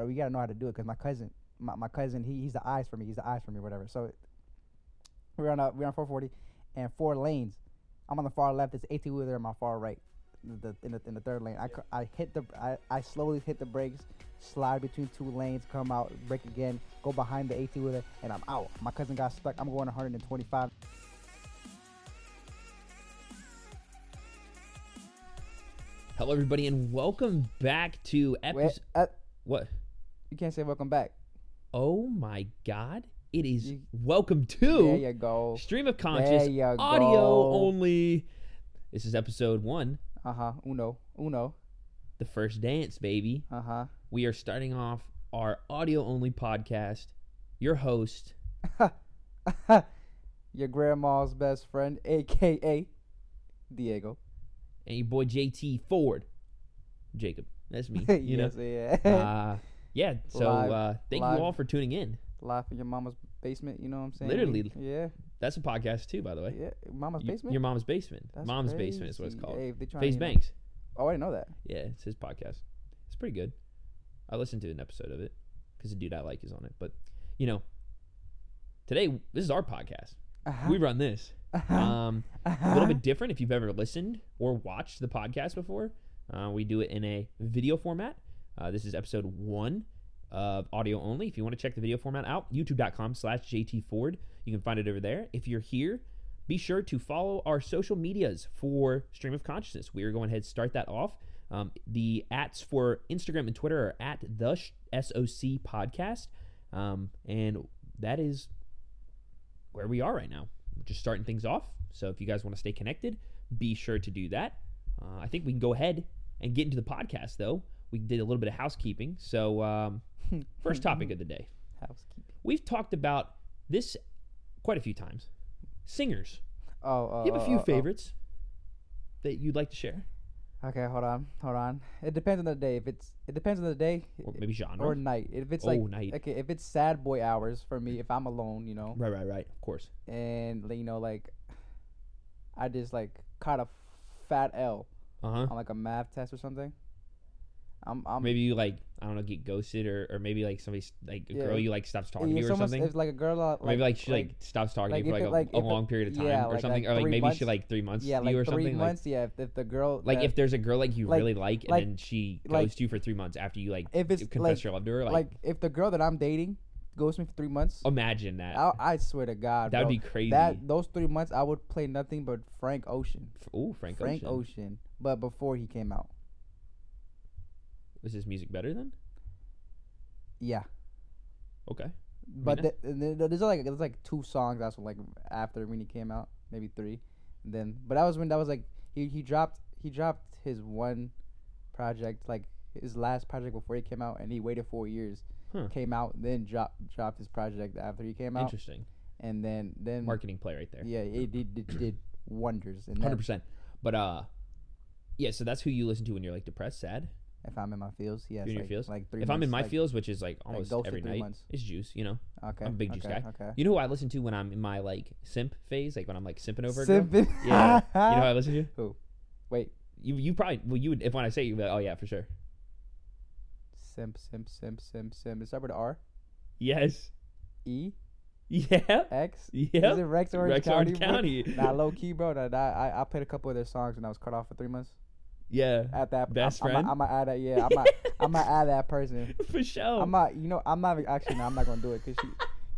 gotta we gotta know how to do it because my cousin, my, my cousin, he, he's the eyes for me. He's the eyes for me, whatever. So we're on a, we're on 440, and four lanes. I'm on the far left. It's 18 wheeler on my far right. The, in the in the third lane, I, I hit the I, I slowly hit the brakes, slide between two lanes, come out, brake again, go behind the 18 wheeler, and I'm out. My cousin got stuck. I'm going 125. Hello, everybody, and welcome back to episode. uh, What? You can't say welcome back. Oh my God! It is You- welcome There to you go. Stream of Conscious There you audio go. only. This is episode one, Uh huh. Uno. Uno. the first dance, baby. Uh huh. We are starting off our audio only podcast. Your host, Your grandma's best friend, aka Diego. and your boy JT Ford, Jacob. That's me. You yes, know. yeah. Uh, yeah. So Live- uh, thank live. you all for tuning in. Live in your mama's basement. You know what I'm saying? Literally. Yeah. That's a podcast too, by the way. Yeah. Mama's Y- basement. Your mom's basement. That's mom's basement is what it's called. Hey, if they tryna, Face know- Banks. Oh, I didn't know that. Yeah, it's his podcast. It's pretty good. I listened to an episode of it because the dude I like is on it. But you know, today this is our podcast. Uh-huh. We run this. Um, a little bit different. If you've ever listened or watched the podcast before, uh, we do it in a video format. Uh, this is episode one of audio only. If you want to check the video format out, YouTube.com/slash JT Ford. You can find it over there. If you're here, be sure to follow our social medias for Stream of Consciousness. We are going ahead start that off. Um, the ats for Instagram and Twitter are at the SOC podcast. Um, and that is where we are right now. We're just starting things off. So if you guys want to stay connected, be sure to do that. Uh, I think we can go ahead and get into the podcast, though. We did a little bit of housekeeping. So, um, first topic of the day. Housekeeping. We've talked about this quite a few times. Singers. Oh, oh, You have a oh, few oh, oh. favorites that you'd like to share, Okay, hold on, hold on. It depends on the day. If it's, it depends on the day or maybe genre. or night. If it's Oh, like, night. okay, if it's sad boy hours for me, if I'm alone, you know, right, right, right. Of course. and you know, like, I just like caught a fat L Uh huh. on like a math test or something. I'm, I'm Maybe you like I don't know get ghosted or, or maybe like somebody like a Yeah. girl you like stops talking yeah, to you or something. If like a girl, uh, Or maybe like she like, stops talking like to you for like a, like a if it- long period of time yeah, or like- something, like or like maybe she like three months yeah, like you or three something. Like, months. yeah, if, if the girl, like that- if there's a girl like you like- really like and like- then she like- ghosts you for three months after you like if it's confess like, your love to her, like, like if the girl that I'm dating goes me for three months, imagine that. I, I swear to God, That'd be crazy. That those three months, I would play nothing but Frank Ocean. Ooh, Frank, Frank Ocean. Ocean, but before he came out, Was his music better then? yeah. Okay. But Mina? the, and there's like there's like two songs that's like after when he came out, maybe three, and then but that was when that was like he he dropped he dropped his one project like his last project before he came out, and he waited four years, Huh. came out, then dropped dropped his project after he came out, Interesting. and then then Marketing play right there. yeah it did, did, did wonders. Hundred percent. But uh, yeah. So that's who you listen to when you're like depressed, sad. If I'm in my feels, yes, in your like, feels? like three. if I'm in my like, feels, which is like almost ghosted every three night, months. it's juice. You know. okay, I'm a big juice okay, guy. Okay. You know who I listen to when I'm in my like simp phase, like when I'm like simping over? Simping. Yeah. you know who I listen to? Who? Wait. You you probably well you would if when I say it, you'd like, oh yeah for sure. Simp, simp, simp, simp, simp. Is that with R? Yes. E? Yeah. X? Yeah. Is it Rex Orange Rex County? Orange? County. Nah, low key, bro. That I, I I played a couple of their songs when I was cut off for three months. Yeah. At that, Best I'm, friend? I'm, gonna add that. Yeah, I'm gonna I'm gonna add that person. for sure. I'm not. You know, I'm not actually. No, I'm not gonna do it because she.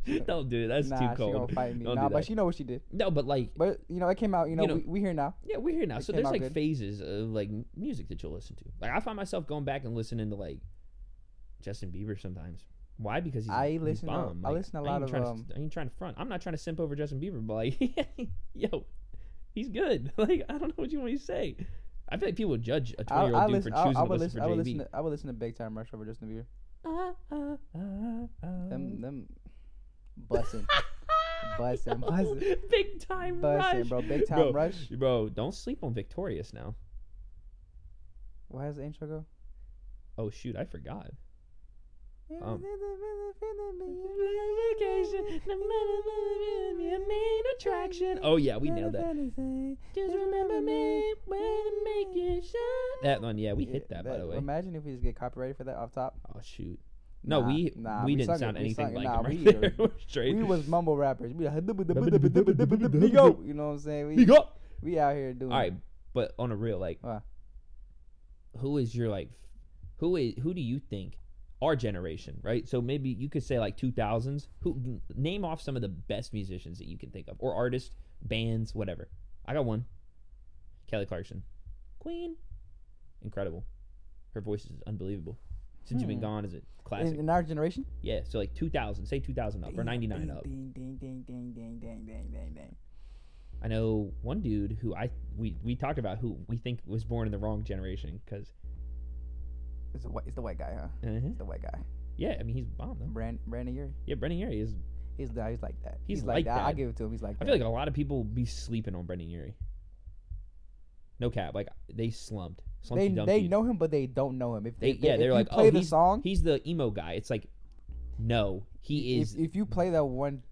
Don't do it. That's nah, too she gonna fight me. Don't nah, but she know what she did. No, but like But you know, it came out. You know, You know- we, we here now. yeah, we're here now. It So there's like good. phases of like music that you'll listen to. Like I find myself going back and listening to like Justin Bieber sometimes. Why? Because he's, I he's listen to- bomb. I Like, listen to a lot of, trying um, To, I ain't trying to front. I'm not trying to simp over Justin Bieber, but like, yo, he's good. Like I don't know what you want me to say. I feel like people would judge a twenty year old dude listen. for choosing I to would listen listen. I would for listen. JB. To, I would listen to Big Time Rush over Justin Bieber. Ah, ah, ah. Them them bussin', bussin', bussin', Big time rush, bussin', bro. Big Time Bro, Rush. Bro, don't sleep on Victorious now. Why does the intro go? Oh shoot, I forgot. Um, Oh yeah, we nailed that. Just remember me when I make it shine. That one, yeah, we hit that by the way. Imagine if we just get copyrighted for that off top. Oh shoot. No, Nah, we nah, we, we didn't sung it, sound we anything sung like Nah, him right we- there. We're straight. We was mumble rappers. We like, Bigo. You know what I'm saying? We, Big up. we out here doing. All right, but on a real like, What? who is your like, who is who do you think our generation, right? So maybe you could say like 2000s. Who name off some of the best musicians that you can think of, or artists, bands, whatever. I got one. Kelly Clarkson, Queen, incredible. Her voice is unbelievable. Since you've been Hmm. gone, is it classic? In, in our generation. yeah, so like 2000, say 2000 up or 99 up. Ding, ding, ding, ding, ding, ding, ding, ding, ding. I know one dude who I we we talked about who we think was born in the wrong generation because It's the white. It's the white guy, huh? It's the white guy. yeah, I mean he's bomb though. Brand, Brandon Urie. Yeah, Brendon Urie is. He's the, he's like that. He's like, like that. I that. give it to him. He's like I that. feel like a lot of people be sleeping on Brendon Urie. No cap, like they slumped. slumped they they know him, but they don't know him. If They, if yeah, if they're you like, play oh, the he's, song. he's the emo guy. It's like, no, he if, is. if you play that one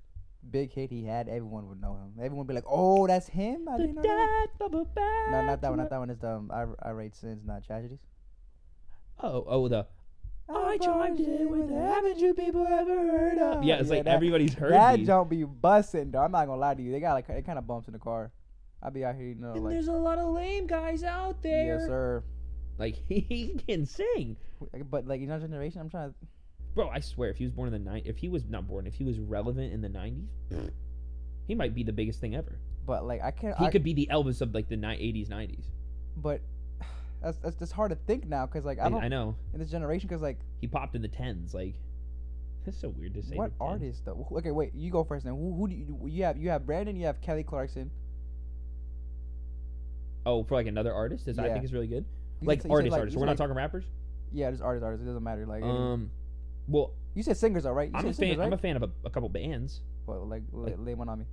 big hit he had, everyone would know him. Everyone would be like, "Oh, that's him." I didn't know that. dad of a No, not that one. Not that one. It's the um, I, I rate sins, not tragedies. Oh, oh, the I chimed in with the haven't you people ever heard of? Yeah, it's like that, everybody's heard That these. don't be busting though. I'm not gonna lie to you. They got like it kind of bumps in the car. I'll be out here, you know, And like there's a lot of lame guys out there. yes sir. Like he can sing, eh, But like you know, generation, I'm trying to. bro. I swear, if he was born in the night, if he was not born, if he was relevant in the '90s, he might be the biggest thing ever. But like I can't. He I, could be the Elvis of like the ni- '80s, '90s. But that's that's just hard to think now because like I I, don't I know in this generation because like he popped in the tens. Like that's so weird to say. what the 10s. artist though? Okay, wait. You go first. Then who, who do you you have? You have Brandon. You have Kelly Clarkson. Oh, for like another artist, is I think is really good. You Like said- you said, like- artist. We're said, not like- talking rappers. Yeah, just artist, artist. It doesn't matter. Like Um, well, you said singers, all right? You I'm said a singers, fan. I'm a fan of a, a couple bands. Well, like, like- lay one on me.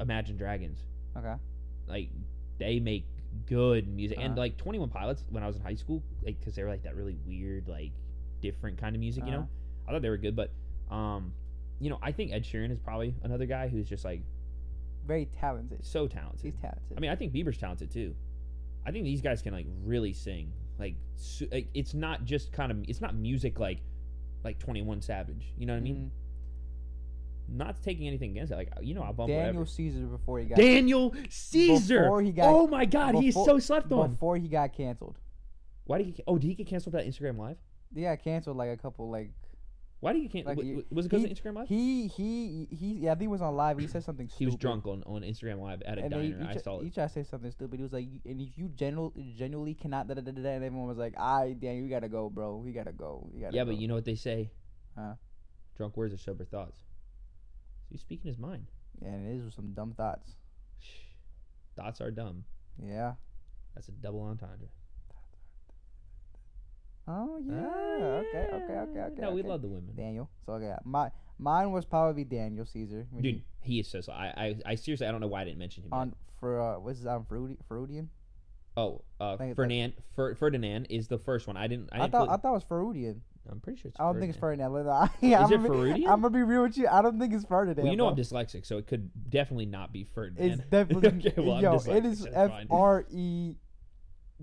Imagine Dragons. Okay. Like they make good music, and Uh-huh. like Twenty One Pilots when I was in high school, like because they were like that really weird, like different kind of music. You know, Uh-huh. I thought they were good, but um, you know, I think Ed Sheeran is probably another guy who's just like Very talented. so talented. He's talented. I mean, I think Bieber's talented too. I think these guys can like really sing. Like, su- like it's not just kind of it's not music like like Twenty One Savage. You know what I mean? Not taking anything against it. Like you know, I'll Mhm. bump Daniel whatever. Caesar before he got Daniel Caesar. Before he got- oh my God, he's so slept on. before he got canceled. Why did he? Oh, did he get canceled for that Instagram live? Yeah, canceled like a couple like Why did he get Like, was it because of Instagram live? he he he. Yeah, I think he was on live. He said something. Stupid. He was drunk on, on Instagram live at a And then he, diner. he, I saw he it. tried to say something stupid. He was like, and if you general, genuinely cannot, da, da, da, da, and everyone was like, "I, damn, you gotta go, bro. We gotta go. We gotta Yeah, go." but you know what they say? Huh? Drunk words are sober thoughts. He's speaking his mind. Yeah, and it is with some dumb thoughts. Thoughts are dumb. Yeah. That's a double entendre. Oh yeah. Ah, Okay. Okay. Okay. Okay. No, we love the women. Daniel. So okay, my mine was probably Daniel Caesar. Dude, he- he is so. so I, I, I seriously, I don't know why I didn't mention him. yet. on for uh, what's his Frudi- Freudian? oh, uh, like- Ferdinand. Fer, Ferdinand is the first one. I didn't. I, I, didn't thought put- I thought it was Freudian. I'm pretty sure it's. I don't think it's Ferdinand. Ferdinand. yeah, Is I'm it gonna be- Freudian? I'm gonna be real with you. I don't think it's Ferdinand. Well, you know bro. I'm dyslexic, so it could definitely not be Ferdinand. It's definitely okay, well, I'm yo. It is F. R E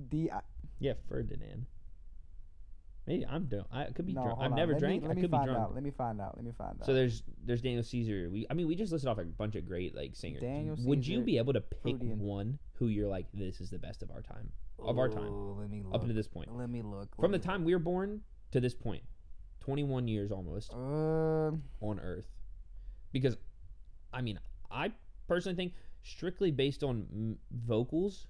D. I- Yeah, Ferdinand. Maybe I'm drunk. I could be No, drunk. I've on. never let drank. Me, I let me could be find drunk. out. Let me find out. Let me find out. So there's there's Daniel Caesar. We I mean we just listed off a bunch of great like singers. Daniel Caesar, Would you be able to pick one who you're like this is the best of our time of our time Ooh, Let me look. up until this point Let me look. from the let me time we were born to this point, 21 years almost. Um. on Earth, because I mean I personally think strictly based on m- vocals.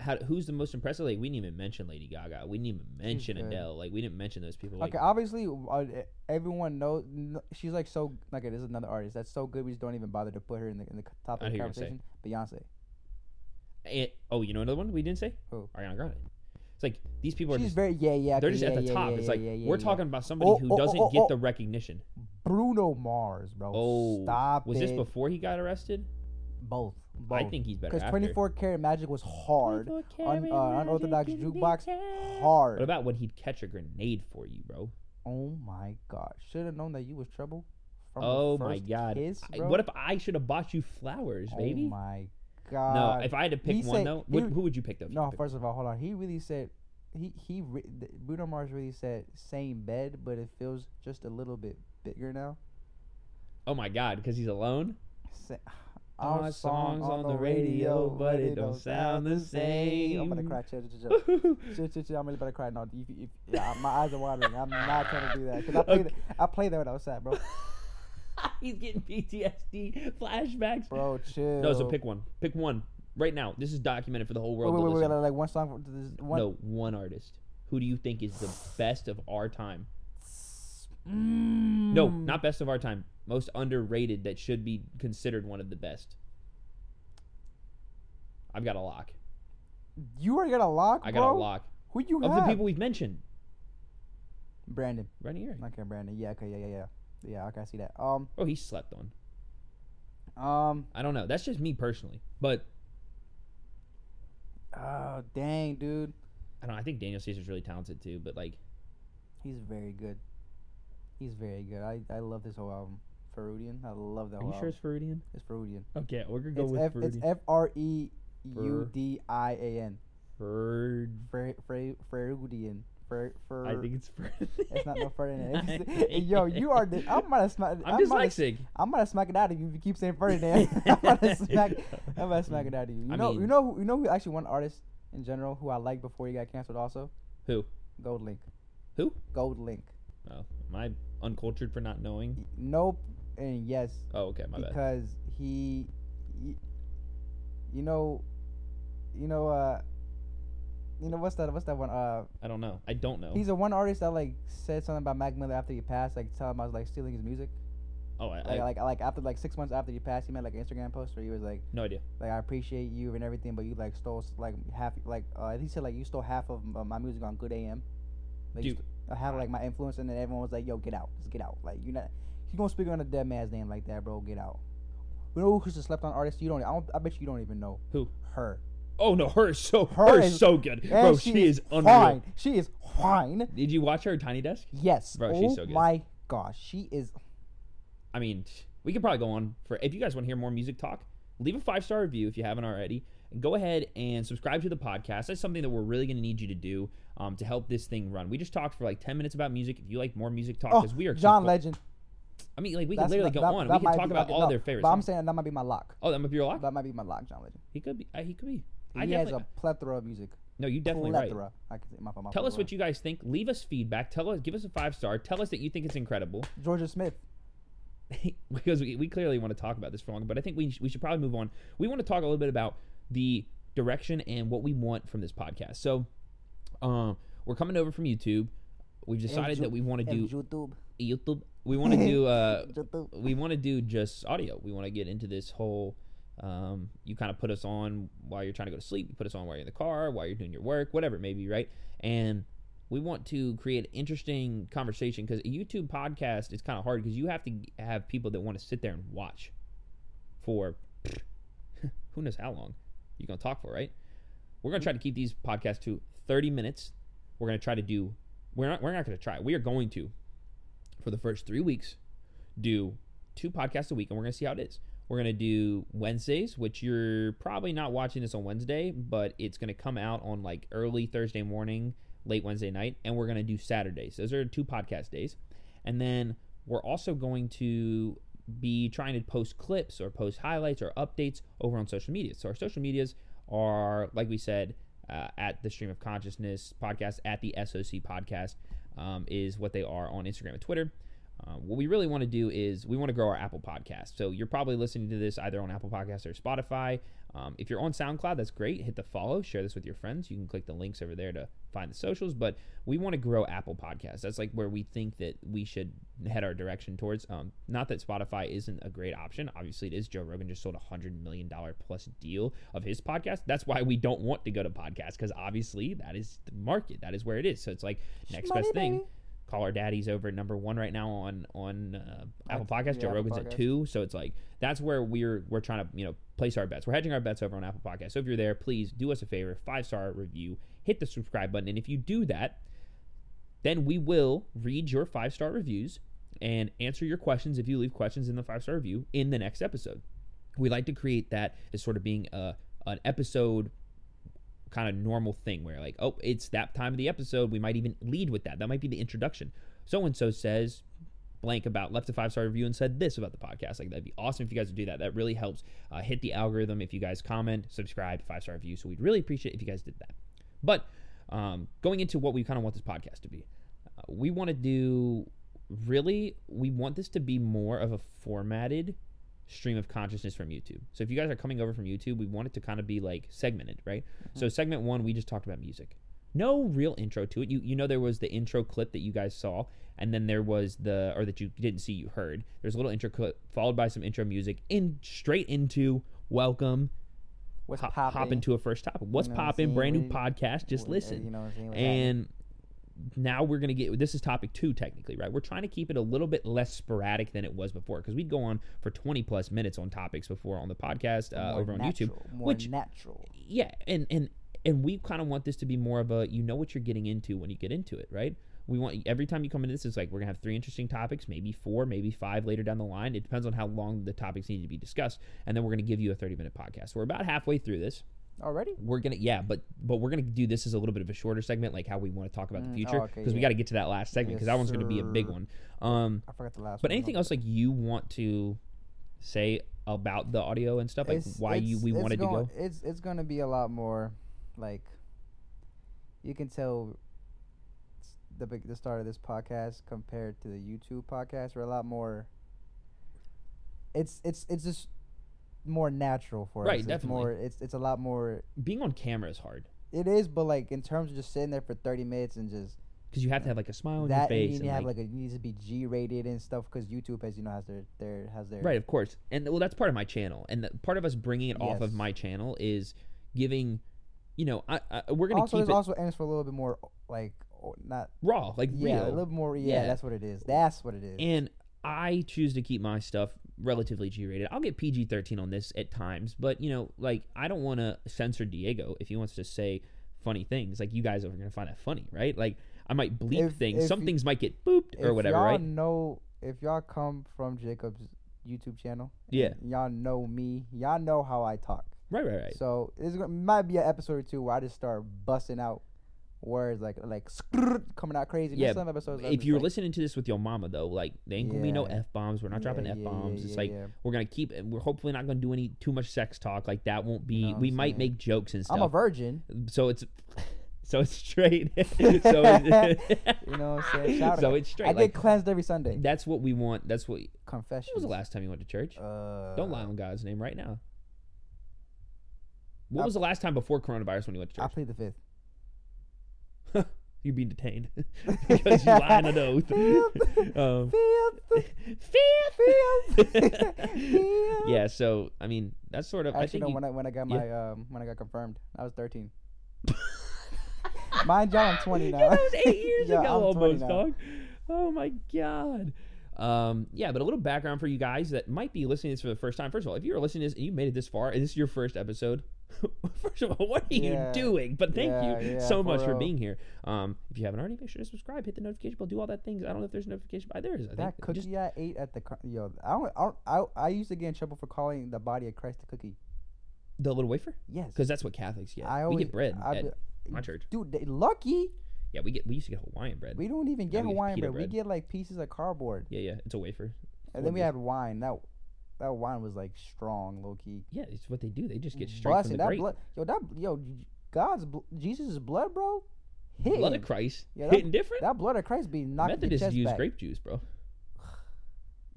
How, who's the most impressive? Like we didn't even mention Lady Gaga. We didn't even mention. Adele. Like we didn't mention those people. Like, okay, obviously, uh, everyone knows kn- she's like so. Like, it is another artist that's so good. We just don't even bother to put her in the in the top of the hear you say. conversation. Beyonce. and- oh, you know another one we didn't say? Who? Ariana Grande. Like these people are She's just very yeah yeah. they're just yeah, at the yeah, top. yeah, it's like we're talking about somebody Oh, who oh, doesn't oh, get oh. the recognition. Bruno Mars, bro. Oh, stop Was it. this before he got arrested? Both. Both. I think he's better. because 24 karat magic was hard. 24 Un- uh, unorthodox jukebox, hard. What about when he'd catch a grenade for you, bro? Oh my god! Should have known that you was trouble. Oh my god! kiss, I- what if I should have bought you flowers, baby? Oh my god! no, if I had to pick he one said- though, he- who would you pick though? you No, first of all, hold on. He really said he he re- Bruno Mars really said same bed, but it feels just a little bit bigger now. Oh my God, because he's alone. Sa- Our songs on the radio, but it don't sound the same. I'm gonna cry. Chill, chill, chill. chill, chill, chill. I'm really about to cry. No, if, if, yeah, my eyes are watering. I'm not trying to do that because I played. Okay. I played that when I was sad, bro. he's getting PTSD flashbacks. Bro, chill. No, so pick one. Pick one right now. This is documented for the whole world wait, to wait, wait, listen. like one song. For this, one. No, one artist. Who do you think is the best of our time? Mm. No, not best of our time. Most underrated that should be considered one of the best. I've got a lock. You already got a lock, I bro. got a lock Who do you of have? the people we've mentioned. Brandon. Right here. Okay, Brandon. Yeah, okay, yeah, yeah, yeah. Yeah, okay, I see that. Um, Oh, he slept on. um, I don't know. That's just me personally. But oh dang, dude, I don't know. I think Daniel Caesar's really talented too. But like, he's very good. He's very good. I I love this whole album. Ferudian. I love that are you sure it's Ferudian? It's Ferudian. Okay, we're gonna go It's with F. It's F R E U D I A N. Ferd. Fer Fer Ferudian. Fer Fer. I think it's Ferd. it's not no Ferdinand. Yo, you are. The, I'm gonna smack. I'm I'm gonna. I'm gonna smack it out of you if you keep saying Ferdinand. I'm gonna smack. I'm gonna smack it out of you. You I know. mean- you know. who- You know who actually one artist in general who I liked before he got canceled. Also. Who? GoldLink. Who? GoldLink. Oh, am I uncultured for not knowing? Nope. And yes, Oh, okay, my bad. because he, he, you know, you know, uh, you know what's that? What's that one? Uh, I don't know. I don't know. he's the one artist that like said something about Mac Miller after he passed, like telling him I was like stealing his music. oh, I, Like, I like, like after like six months after he passed, he made like an Instagram post where he was like, no idea. like I appreciate you and everything, but you like stole like half, like uh, he said like you stole half of uh, my music on Good AM. Like Dude. st- uh, half like my influence, and then everyone was like, "Yo, get out, just get out." Like you're not, you gonna speak on a dead man's name like that, bro? Get out. You know who's a slept on artist? You don't. I, don't, I bet you don't even know Who? her. Oh no, her is so Her her, is is- so good, bro. She, is unreal. fine. She is fine. Did you watch her Tiny Desk? Yes. Bro, oh she's so good. my gosh, she is. I mean, we could probably go on for. If you guys want to hear more music talk, leave a five star review if you haven't already. And go ahead and subscribe to the podcast. That's something that we're really going to need you to do um, to help this thing run. We just talked for like ten minutes about music. If you like more music talk, Oh, because we are John Legend. I mean, like we could That's- literally that- go on. that We can might talk about okay, all no, their favorites. But I'm saying that might be my lock. oh, that might be your lock. That might be my lock, John Legend. He could be. Uh, he could be. I He has a plethora of music. no, you definitely right. plethora. I can say my, my Tell us what you guys think. Leave us feedback. Tell us, give us a five star. Tell us that you think it's incredible. Jorja Smith. because we, we clearly want to talk about this for long, but I think we, sh- we should probably move on. We want to talk a little bit about the direction and what we want from this podcast. So, um, we're coming over from YouTube. We've decided that we want to do YouTube. YouTube. We want to do uh, we want to do just audio. We want to get into this whole. Um, you kind of put us on while you're trying to go to sleep. You put us on while you're in the car, while you're doing your work, whatever it may be, right? And we want to create interesting conversation because a YouTube podcast is kind of hard because you have to have people that want to sit there and watch for who knows how long you're gonna talk for, right? We're gonna try to keep these podcasts to 30 minutes. We're gonna try to do. We're not. We're not gonna try. We are going to, for the first three weeks, do two podcasts a week, and we're gonna see how it is. We're gonna do Wednesdays, which you're probably not watching this on Wednesday, but it's gonna come out on like early Thursday morning, late Wednesday night, and we're gonna do Saturdays. Those are two podcast days, and then we're also going to be trying to post clips or post highlights or updates over on social media. So our social medias are, like we said, uh, at the Stream of Consciousness podcast, at the SOC podcast, um, is what they are on Instagram and Twitter. Um, what we really want to do is we want to grow our Apple podcast. So you're probably listening to this either on Apple Podcasts or Spotify. Um, if you're on SoundCloud, that's great. Hit the follow, share this with your friends. You can click the links over there to find the socials. But we want to grow Apple Podcasts. That's like where we think that we should head our direction towards. Um, not that Spotify isn't a great option. Obviously, it is. Joe Rogan just sold a hundred million dollar plus deal of his podcast. That's why we don't want to go to podcasts because obviously that is the market. That is where it is. So it's like next best thing. baby. Our Daddy's over at number one right now on on uh, Apple yeah, Joe Apple Rogan's at two, so it's like that's where we're we're trying to you know place our bets. We're hedging our bets over on Apple Podcasts. So if you're there, please do us a favor, five star review, hit the subscribe button, and if you do that, then we will read your five star reviews and answer your questions if you leave questions in the five star review in the next episode. We like to create that as sort of being a an episode kind of normal thing where like, oh, it's that time of the episode. We might even lead with that. That might be the introduction. So and so says blank about left a five star review and said this about the podcast. Like that'd be awesome if you guys would do that. That really helps uh, hit the algorithm. If you guys comment, subscribe, five star review. So we'd really appreciate if you guys did that. But um, going into what we kind of want this podcast to be, uh, we want to do really we want this to be more of a formatted stream of consciousness from YouTube. So if you guys are coming over from YouTube, we want it to kind of be like segmented, right? So segment one, we just talked about music. No real intro to it. You you know there was the intro clip that you guys saw, and then there was the or that you didn't see, you heard. There's a little intro clip followed by some intro music, in straight into welcome. What's hop, popping? hop into a first topic. What's know popping? Brand new podcast. Just uh, listen You know what I'm saying? What's and now we're gonna get this is topic two technically right? We're trying to keep it a little bit less sporadic than it was before because we'd go on for 20 plus minutes on topics before on the podcast uh, over on youtube more which- natural. yeah and and and we kind of want this to be more of a you know what you're getting into when you get into it right? We want every time you come into this it's like we're gonna have three interesting topics maybe four maybe five later down the line. It depends on how long the topics need to be discussed and then we're gonna give you a 30 minute podcast. So we're about halfway through this Already? we're gonna yeah but but we're gonna do this as a little bit of a shorter segment like how we want to talk about Mm, the future oh, because okay, we got to get to that last segment because Yes, that one's gonna be a big one um I forgot the last but one. anything else like you want to say about the audio and stuff like It's- why you we it's wanted to go It's it's gonna be a lot more like you can tell the big the start of this podcast compared to the YouTube podcast. We're a lot more. It's it's it's just more natural for Right, us. It's definitely. more. It's it's a lot more. being on camera is hard It is, but like in terms of just sitting there for thirty minutes and just because you have to have like a smile on your face you need to have like, like a, it needs to be G rated and stuff because YouTube has you know has their their has their right of course and well that's part of my channel and the, part of us bringing it off of my channel is giving you know I, I we're gonna also keep it also aims for a little bit more like not raw like yeah real a little more yeah, Yeah. that's what it is that's what it is And I choose to keep my stuff relatively G rated. I'll get PG 13 on this at times, but you know, like, I don't want to censor Diego if he wants to say funny things. Like, you guys are going to find that funny, right? Like, I might bleep If- things. if Some you- things might get booped or whatever, y'all right? know if y'all come from Jacob's YouTube channel Yeah. y'all know me y'all know how I talk Right, right, right. so this might be an episode or two where I just start busting out words like like coming out crazy Yeah, There's some episodes if you're like, listening to this with your mama, though, like, they ain't going to be no F bombs. We're not dropping yeah, f bombs. yeah, it's yeah, like, yeah. we're to keep, we're hopefully not to do any too much sex talk. Like, that won't be, we might saying? make jokes and stuff. I'm a virgin so it's, so it's straight. so it's, you know what I'm saying Shout so out. it's straight. I like, get cleansed every Sunday That's what we want. That's what. confession When was the last time you went to church? uh, Don't lie on God's name right now. What I- was the last time before coronavirus when you went to church? I played the fifth You're being detained because you lied on oath. Fifth. um, Fifth. fifth. Fifth. yeah. So I mean, that's sort of. I Actually, think no. you- When I when I got yeah. my um when I got confirmed, I was thirteen. Mind you, I'm 20 now. Yeah, that was eight years Yeah, ago I'm 20 almost, dog. Oh my god. Um, yeah, but a little background for you guys that might be listening to this for the first time. First of all, if you're listening to this and you made it this far, and this is your first episode, first of all, what are Yeah. you doing? But thank Yeah, you yeah, so for much for being here. Um, if you haven't already, make sure to subscribe, hit the notification bell, do all that things. I don't know if there's a notification, but there is. I That think cookie Just- I ate at the co- yo, I don't, I don't, I, I used to get in trouble for calling the body of Christ a cookie. the little wafer, Yes, because that's what Catholics get. I we always get bread I at be- my church. Dude, they, lucky Yeah, we get we used to get Hawaiian bread. we don't even Now get we get Hawaiian pita bread. We get like pieces of cardboard, yeah, yeah, it's a wafer. and then we had wine. That that wine was like strong, low key. Yeah, it's what they do. They just get straight Bussin', from the that grape. blood, yo, that yo, God's bl- Jesus' blood, bro. Hitting. Blood of Christ, Yeah, that- hitting different. That blood of Christ be knocking your Methodists chest use back. grape juice, bro.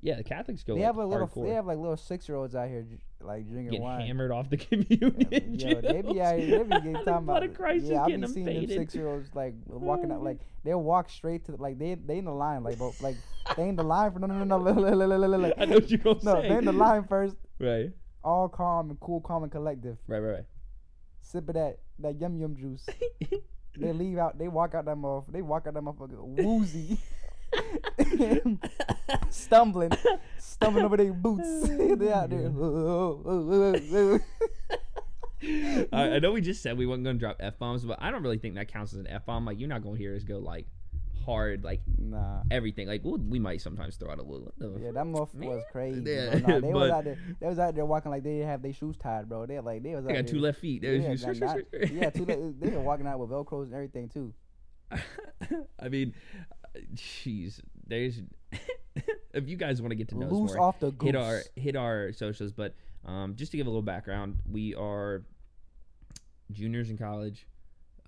Yeah, the Catholics go They like have a little. hardcore. They have like little six year olds out here like drinking getting wine. hammered off the communion Yo, they be out here, they be the talking blood about. of Christ yeah, I is be getting them seeing six year olds like walking out like they'll walk straight to the, like they they in the line like bro, like they in the line for no no no no look. I know what you're gonna no say. they in the line first Right, all calm and cool calm and collective right, right, sip of that that yum yum juice they leave out they walk out that motherfucker they walk out that motherfucker woozy stumbling stumbling over their boots they out there I, I know we just said we weren't gonna drop f bombs, but I don't really think that counts as an f bomb. Like you're not gonna hear us go like hard, like Nah. everything. Like we'll, we might sometimes throw out a little. the Yeah, that motherfucker was crazy. Yeah. Nah, they was out there. They was out there walking like they didn't have their shoes tied, bro. They like they was. They out got two there- left feet. Yeah, There's- nah, not- yeah, two. le- They were walking out with velcros and everything too. I mean, uh, jeez, there's. if you guys want to get to know us more, off the goose. hit our hit our socials. But um, just to give a little background, we are juniors in college.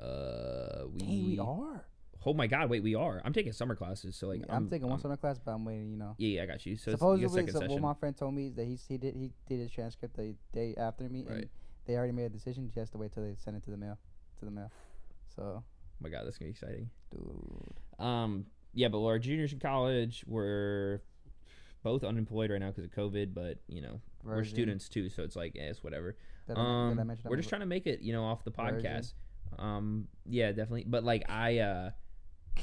Uh, we, Dang, we are. Oh my God! Wait, we are. I'm taking summer classes, so like I'm, taking one summer class, but I'm waiting. You know. Yeah, yeah, I got you. So Supposedly, so what my friend told me is that he's, he did he did his transcript the day after me, Right. and they already made a decision. He has to wait till they send it to the mail, to the mail. So, oh my God, that's gonna be exciting. dude, Um, yeah, but we're juniors in college. We're both unemployed right now because of COVID, but you know we're students too, so it's like, yeah, it's whatever. Did um, I we're just trying to make it, you know, off the Virgin. podcast. Um, yeah, definitely. But like I, uh,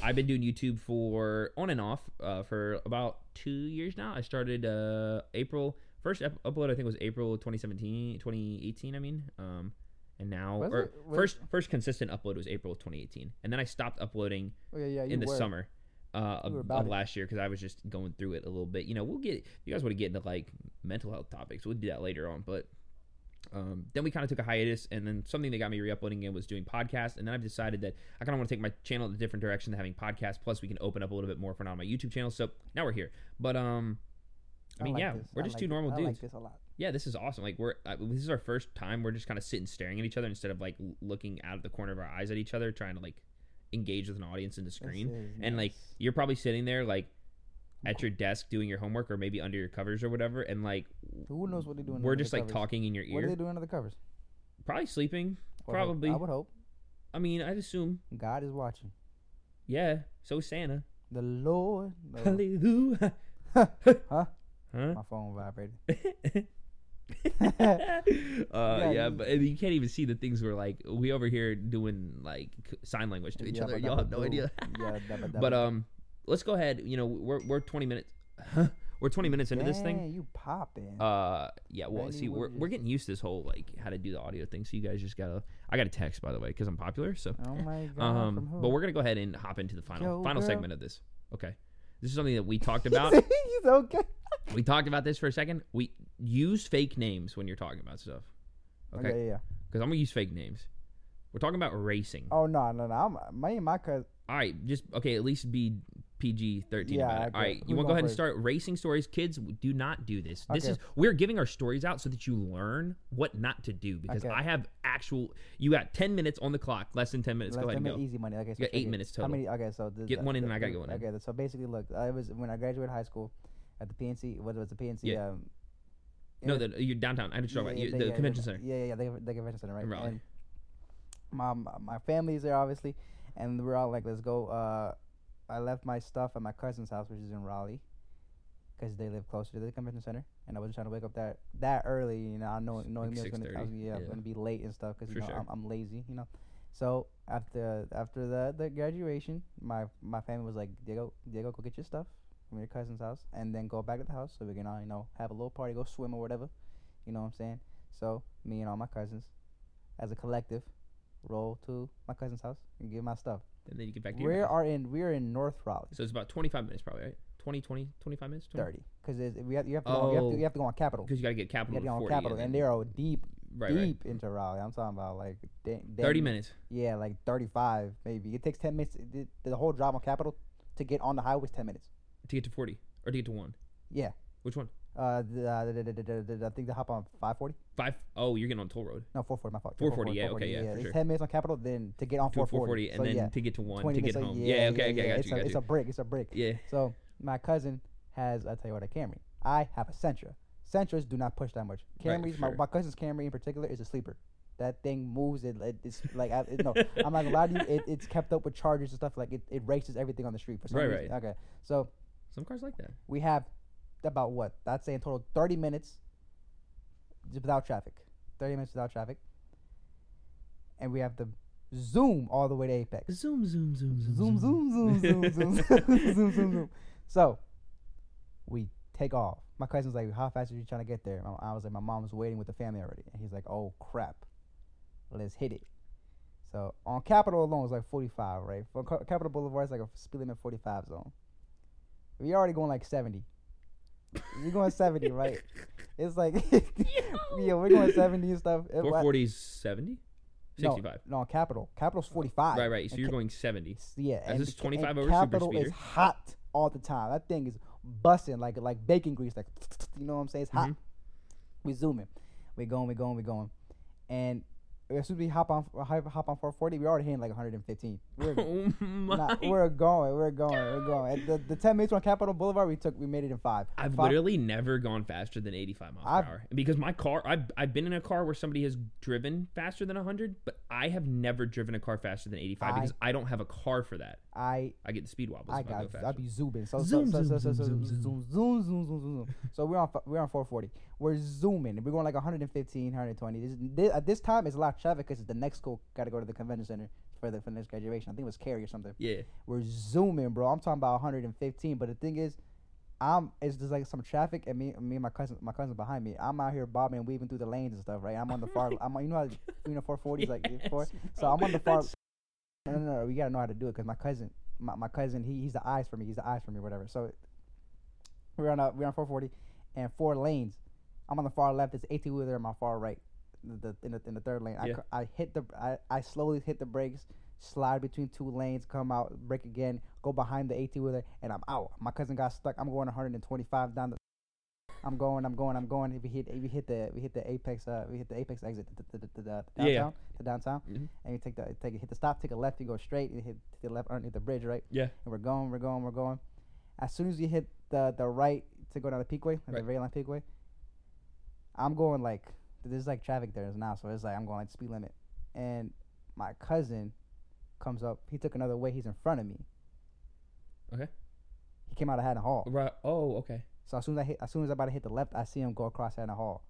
I've been doing YouTube for on and off uh, for about two years now. I started uh April first ep- upload. I think was April 2017, 2018. I mean, um, and now Was or it? Was- first first consistent upload was April of 2018, and then I stopped uploading yeah, yeah, in the were. summer uh, of, last year because I was just going through it a little bit. You know, we'll get you guys want to get into like mental health topics. We'll do that later on, but. Um, then we kind of took a hiatus, and then something that got me re-uploading again was doing podcasts. And then I've decided that I kind of want to take my channel in a different direction than having podcasts. Plus, we can open up a little bit more for now on my YouTube channel. So now we're here. But um, I mean, like yeah, this. we're I just like two normal I dudes. like this a lot. Yeah, this is awesome. Like we're uh, this is our first time. We're just kind of sitting staring at each other instead of like looking out of the corner of our eyes at each other, trying to like engage with an audience in the screen. is And like you're probably sitting there like at your desk doing your homework or maybe under your covers or whatever, and like who knows what they're doing? we're under just like covers. talking in your ear. What are they doing under the covers? Probably sleeping. I would hope- Probably. I would hope I mean, I'd assume. God is watching. Yeah. So is Santa. The Lord. Hallelujah. Huh? Huh? My phone vibrated. uh, Yeah, yeah, but and you can't even see the things we're like. We over here doing like sign language to each Yeah, other. Y'all have no do- idea. yeah, that would- that but um, let's go ahead. You know, we're we're 20 minutes. we're 20 minutes into this thing. Dang, You popping. Uh, yeah. Well, see, we're we're getting used to this whole like how to do the audio thing. So you guys just gotta. I got a text by the way because I'm popular. So oh my God. um, but we're gonna go ahead and hop into the final Yo, final girl. segment of this. Okay. This is something that we talked about. He's okay. we talked about this for a second. We use fake names when you're talking about stuff. Okay. Okay, yeah. Because I'm gonna use fake names. We're talking about racing. Oh no, no, no. I'm my my cousin. All right, just okay. At least be PG thirteen Yeah, about it. okay. All right, you want to go going ahead and start racing stories, kids? Do not do this. This Okay. is we're giving our stories out so that you learn what not to do. Because Okay. I have actual. You got ten minutes on the clock. Less than ten minutes. Let's go ahead and go. easy money. Okay, so You got eight minutes How total. many? Okay, so the, Get one in the- and I gotta the- go in then. Okay, so basically, look, I was when I graduated high school at the PNC. What was the PNC? Yeah. Um, No, the you're downtown. I just talk yeah, about yeah, you, the yeah, convention center. Yeah, yeah, the, the convention center, right? In Raleigh. And my my family's there, obviously, and we're all like, let's go. Uh, I left my stuff at my cousin's house, which is in Raleigh, because they live closer to the convention center, and I wasn't trying to wake up that that early. You know, I know knowing Like me, was gonna, I was, yeah, yeah. gonna be late and stuff, because you know sure. I'm, I'm lazy, you know. So after after the the graduation, my my family was like, Diego, Diego, go get your stuff from your cousin's house, and then go back to the house so we can all you know have a little party, go swim or whatever. You know what I'm saying? So me and all my cousins, as a collective, roll to my cousin's house and get my stuff. And then you get back to your We house. are in we are in North Raleigh, So it's about 25 minutes, probably, right? 20, 20, 25 minutes? 20? thirty, because we have you have to go, you, have to, you have to go on Capital. Because you got to get You capital to go on 40. Capital, and they're all deep right, right. deep into Raleigh. I'm talking about like da- 30 minutes. Yeah, like 35 maybe. It takes 10 minutes. The, the whole drive on Capital to get on the highway is 10 minutes. To get to 40 or to get to one. Yeah. Which one? Uh, the, uh, the, the, the, I think they hop on 540. Five. Oh, you're getting on toll road. No, 440. My fault. 440, yeah, okay, yeah, for sure. 10 minutes on Capital, then to get on To 440. 440 and so, then yeah, to get to one 20 to get so home. yeah, Yeah, okay, okay, yeah, got it's you, a, got It's you. a brick. It's a brick. Yeah. So my cousin has, I tell you what, a Camry. I have a Sentra. Sentras do not push that much. Right, Camrys, my, sure. my cousin's Camry in particular is a sleeper. That thing moves. It, it it's like I, it, no. I'm not gonna lie to you. It, it's kept up with chargers and stuff. Like it, it races everything on the street for some Right, reason. Okay, so Some cars like that. we have about what I'd say in total 30 minutes without traffic. 30 minutes without traffic, and we have to zoom all the way to Apex. Zoom, zoom, zoom, zoom, Zoom, zoom, zoom, zoom, zoom, zoom, zoom, zoom, zoom. So we take off. My cousin's like, "How fast are you trying to get there?" I was like, "My mom's waiting with the family already," and he's like, "Oh crap, let's hit it." So on Capital alone it's like 45, right? For Ca- Capital Boulevard it's like a speed limit 45 zone. We already going like 70. You're going 70, right? It's like yeah, we're going 70 and stuff. It- 440 is 70? no, 65. No, on Capital. Capital's 45. Right, right. So And you're Ca- going 70. Yeah, That's and, just ca- 25 and over super Capital is hot all the time. That thing is busting like like bacon grease, like you know what I'm saying? It's hot. Mhm. We zooming, we going, we going, we going, and as soon as we hop on hop, on 440, we're already hitting like 115. We're Oh nah, we're going, we're going, we're going. At the, the 10 minutes on Capital Boulevard, we took we made it in five. I've Five- literally never gone faster than 85 miles I've- per hour because my car. I've I've been in a car where somebody has driven faster than 100, but I have never driven a car faster than 85 because I don't have a car for that. I I get the speed wobbles. I I got faster. I be zooming. So Zoom, so, so, zoom, so, so, zoom, so, zoom, zoom, zoom, zoom, zoom, zoom, zoom. So we're on we're on 440. We're zooming. We're going like 115, 120. This, this, at this time, it's a lot of traffic because it's the next school got to go to the convention center for the for the next graduation. I think it was Cary or something. yeah. We're zooming, bro. I'm talking about 115. But the thing is, I'm it's just like some traffic and me me and my cousin my cousin behind me. I'm out here bobbing and weaving through the lanes and stuff, right? I'm on the far. I'm on, you know how you know 440 is like Yes, four. So. I'm on the far. No, no, no. We gotta know how to do it because my cousin, my, my cousin, he, he's the eyes for me. He's the eyes for me, whatever. So we're on a, we're on 440, and four lanes. I'm on the far left. It's 18 wheeler on my far right. The, in the in the third lane. I Yeah. cr- I, hit the I, I slowly hit the brakes, slide between two lanes, come out, brake again, go behind the 18 wheeler, and I'm out. My cousin got stuck. I'm going 125 down the. I'm going. I'm going. I'm going. If we hit, if we hit the, we hit the apex. Uh, we hit the apex exit to, to, to, to the Yeah, yeah. downtown. To downtown Mhm. and you take the take it, hit the stop, take a left, you go straight, you hit to the left underneath the bridge, right? Yeah. And we're going, we're going, we're going. As soon as you hit the the right to go down the Peakway, like Right. the Ray Line Peakway, I'm going like there's like traffic there now, so it's like I'm going like speed limit. And my cousin comes up, he took another way, he's in front of me. Okay. He came out of Haddon Hall. Right. Oh, okay. So as soon as I hit as soon as I about to hit the left, I see him go across Haddon Hall.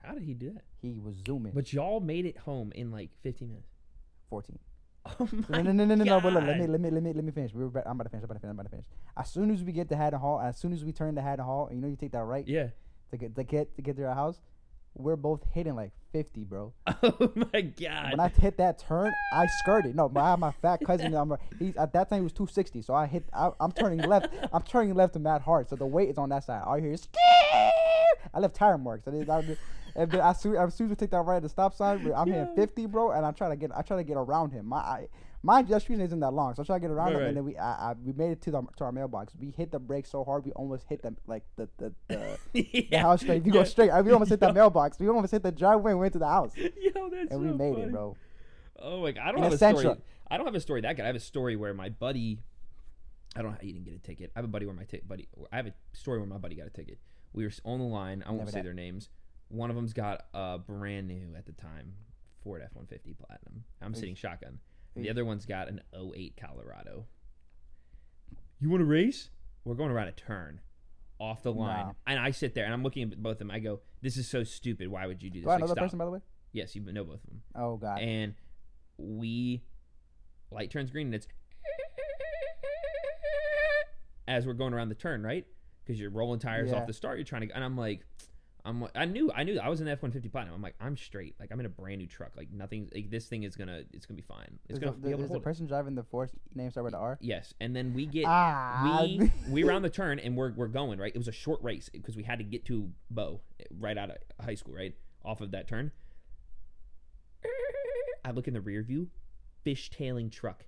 How did he do that? He was zooming But y'all made it home in like 15 minutes. 14. Oh my No, no, no, no, no, no. But look, let me, let me, let me, let me finish. We were about, I'm about to finish. I'm about to finish. I'm about to finish. As soon as we get to Haddon Hall, as soon as we turn to Haddon Hall, you know, you take that right Yeah. to get to get to get to our house. We're both hitting like 50, bro. Oh my god. When I hit that turn, I skirted. No, but I have my fat cousin. I'm, he's at that time he was 260, so I hit. I, I'm turning left. I'm turning left to Matt Hart, so the weight is on that side. All you hear is. I left tire marks. I did, I did, and then as soon, as soon as we take that right at the stop sign, I'm hitting 50, bro, and I try to get. I try to get around him. My, I, my that street isn't that long, so I try to get around Right, him, right. and then we, I, I, we made it to the to our mailbox. We hit the brakes so hard, we almost hit the like the the. the the house straight. If you go straight, we almost hit that mailbox. We almost hit the driveway and went to the house, Yo, that's and we made funny. it, bro. Oh my god, I don't have a a story. I don't have a story that good. I have a story where my buddy. I don't know how you didn't get a ticket. I have a buddy where my ti- buddy. I have a story where my buddy got a ticket. We were on the line. I won't Never say that. their names. One of them's got a brand new at the time Ford F one fifty Platinum. I'm sitting shotgun. The other one's got an 08 Colorado. You want to race? We're going around a turn, off the line, Nah. and I sit there and I'm looking at both of them. I go, "This is so stupid. Why would you do this?" Do I Like, know person by the way? Yes, you know both of them Oh god. and we light turns green and it's as we're going around the turn right because you're rolling tires Yeah. off the start you're trying to and i'm like i'm like- i knew i knew i was in the f-150 platinum i'm like i'm straight like i'm in a brand new truck like nothing like this thing is gonna it's gonna be fine it's is gonna the, be able to is the hold it. person driving the Force name start with the R? yes and then we get Ah, we we round the turn and we're we're going right. It was a short race because we had to get to Bo right out of high school, right off of that turn. I look in the rear view, fishtailing truck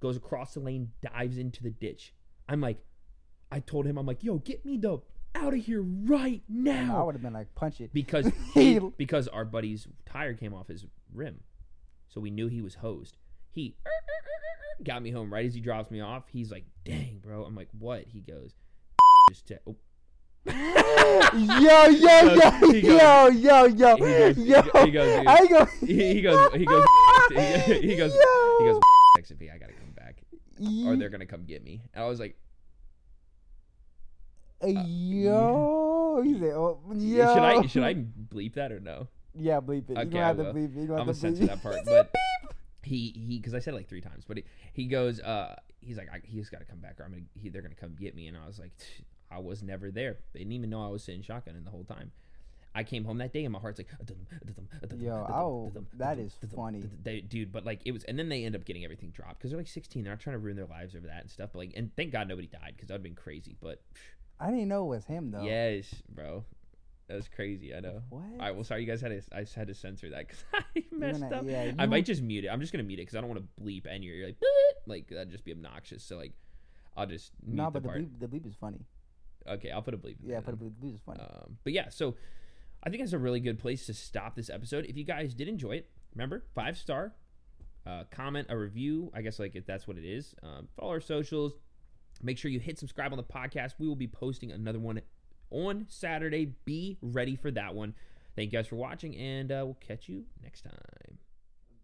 goes across the lane, dives into the ditch. I'm like, I told him, I'm like, yo, get me the out of here right now. I would have been like punch it. because he, because our buddy's tire came off his rim, so we knew he was hosed. He got me home right as he drops me off. He's like, "Dang, bro!" I'm like, "What?" He goes, "Just to, oh, yo, yo, yo, He goes- yo, yo, yo, he goes- he yo. go- he goes- he I go. he, he goes, he goes, he, he goes, he goes, texted me, I gotta come back, or they're gonna come get me." And I was like, Uh, yo, he said, oh, yo. "Should I should I bleep that or no?" Yeah, bleep it. You don't have to bleep it. You don't I'm have to censor bleep that part, but he he because I said it like three times, but he, he goes, uh, he's like, I, he's got to come back, or I'm gonna, he, they're gonna come get me, and I was like, I was never there. They didn't even know I was sitting shotgun in the whole time. I came home that day and my heart's like, Yo, oh, that is funny. They, dude, but like it was, and then they end up getting everything dropped because they're like 16. They're not trying to ruin their lives over that and stuff. But like, and thank God nobody died because that'd been crazy. But I didn't know it was him though. yes, bro, that was crazy. I know. What? All right, well, sorry, you guys had to. I just had to censor that because I messed gonna- up. yeah, I might just mute it. I'm just gonna mute it because I don't want to bleep and you're, you're like, like that'd just be obnoxious. So like, I'll just mute No, the but the part. bleep, the bleep is funny. Okay, I'll put a bleep. in Yeah, there but then. the bleep is funny. Um, but yeah, so I think that's a really good place to stop this episode. If you guys did enjoy it, remember five star, uh, comment a review. I guess like if that's what it is. Um, follow our socials. Make sure you hit subscribe on the podcast. We will be posting another one on Saturday. Be ready for that one. Thank you guys for watching, and uh, we'll catch you next time.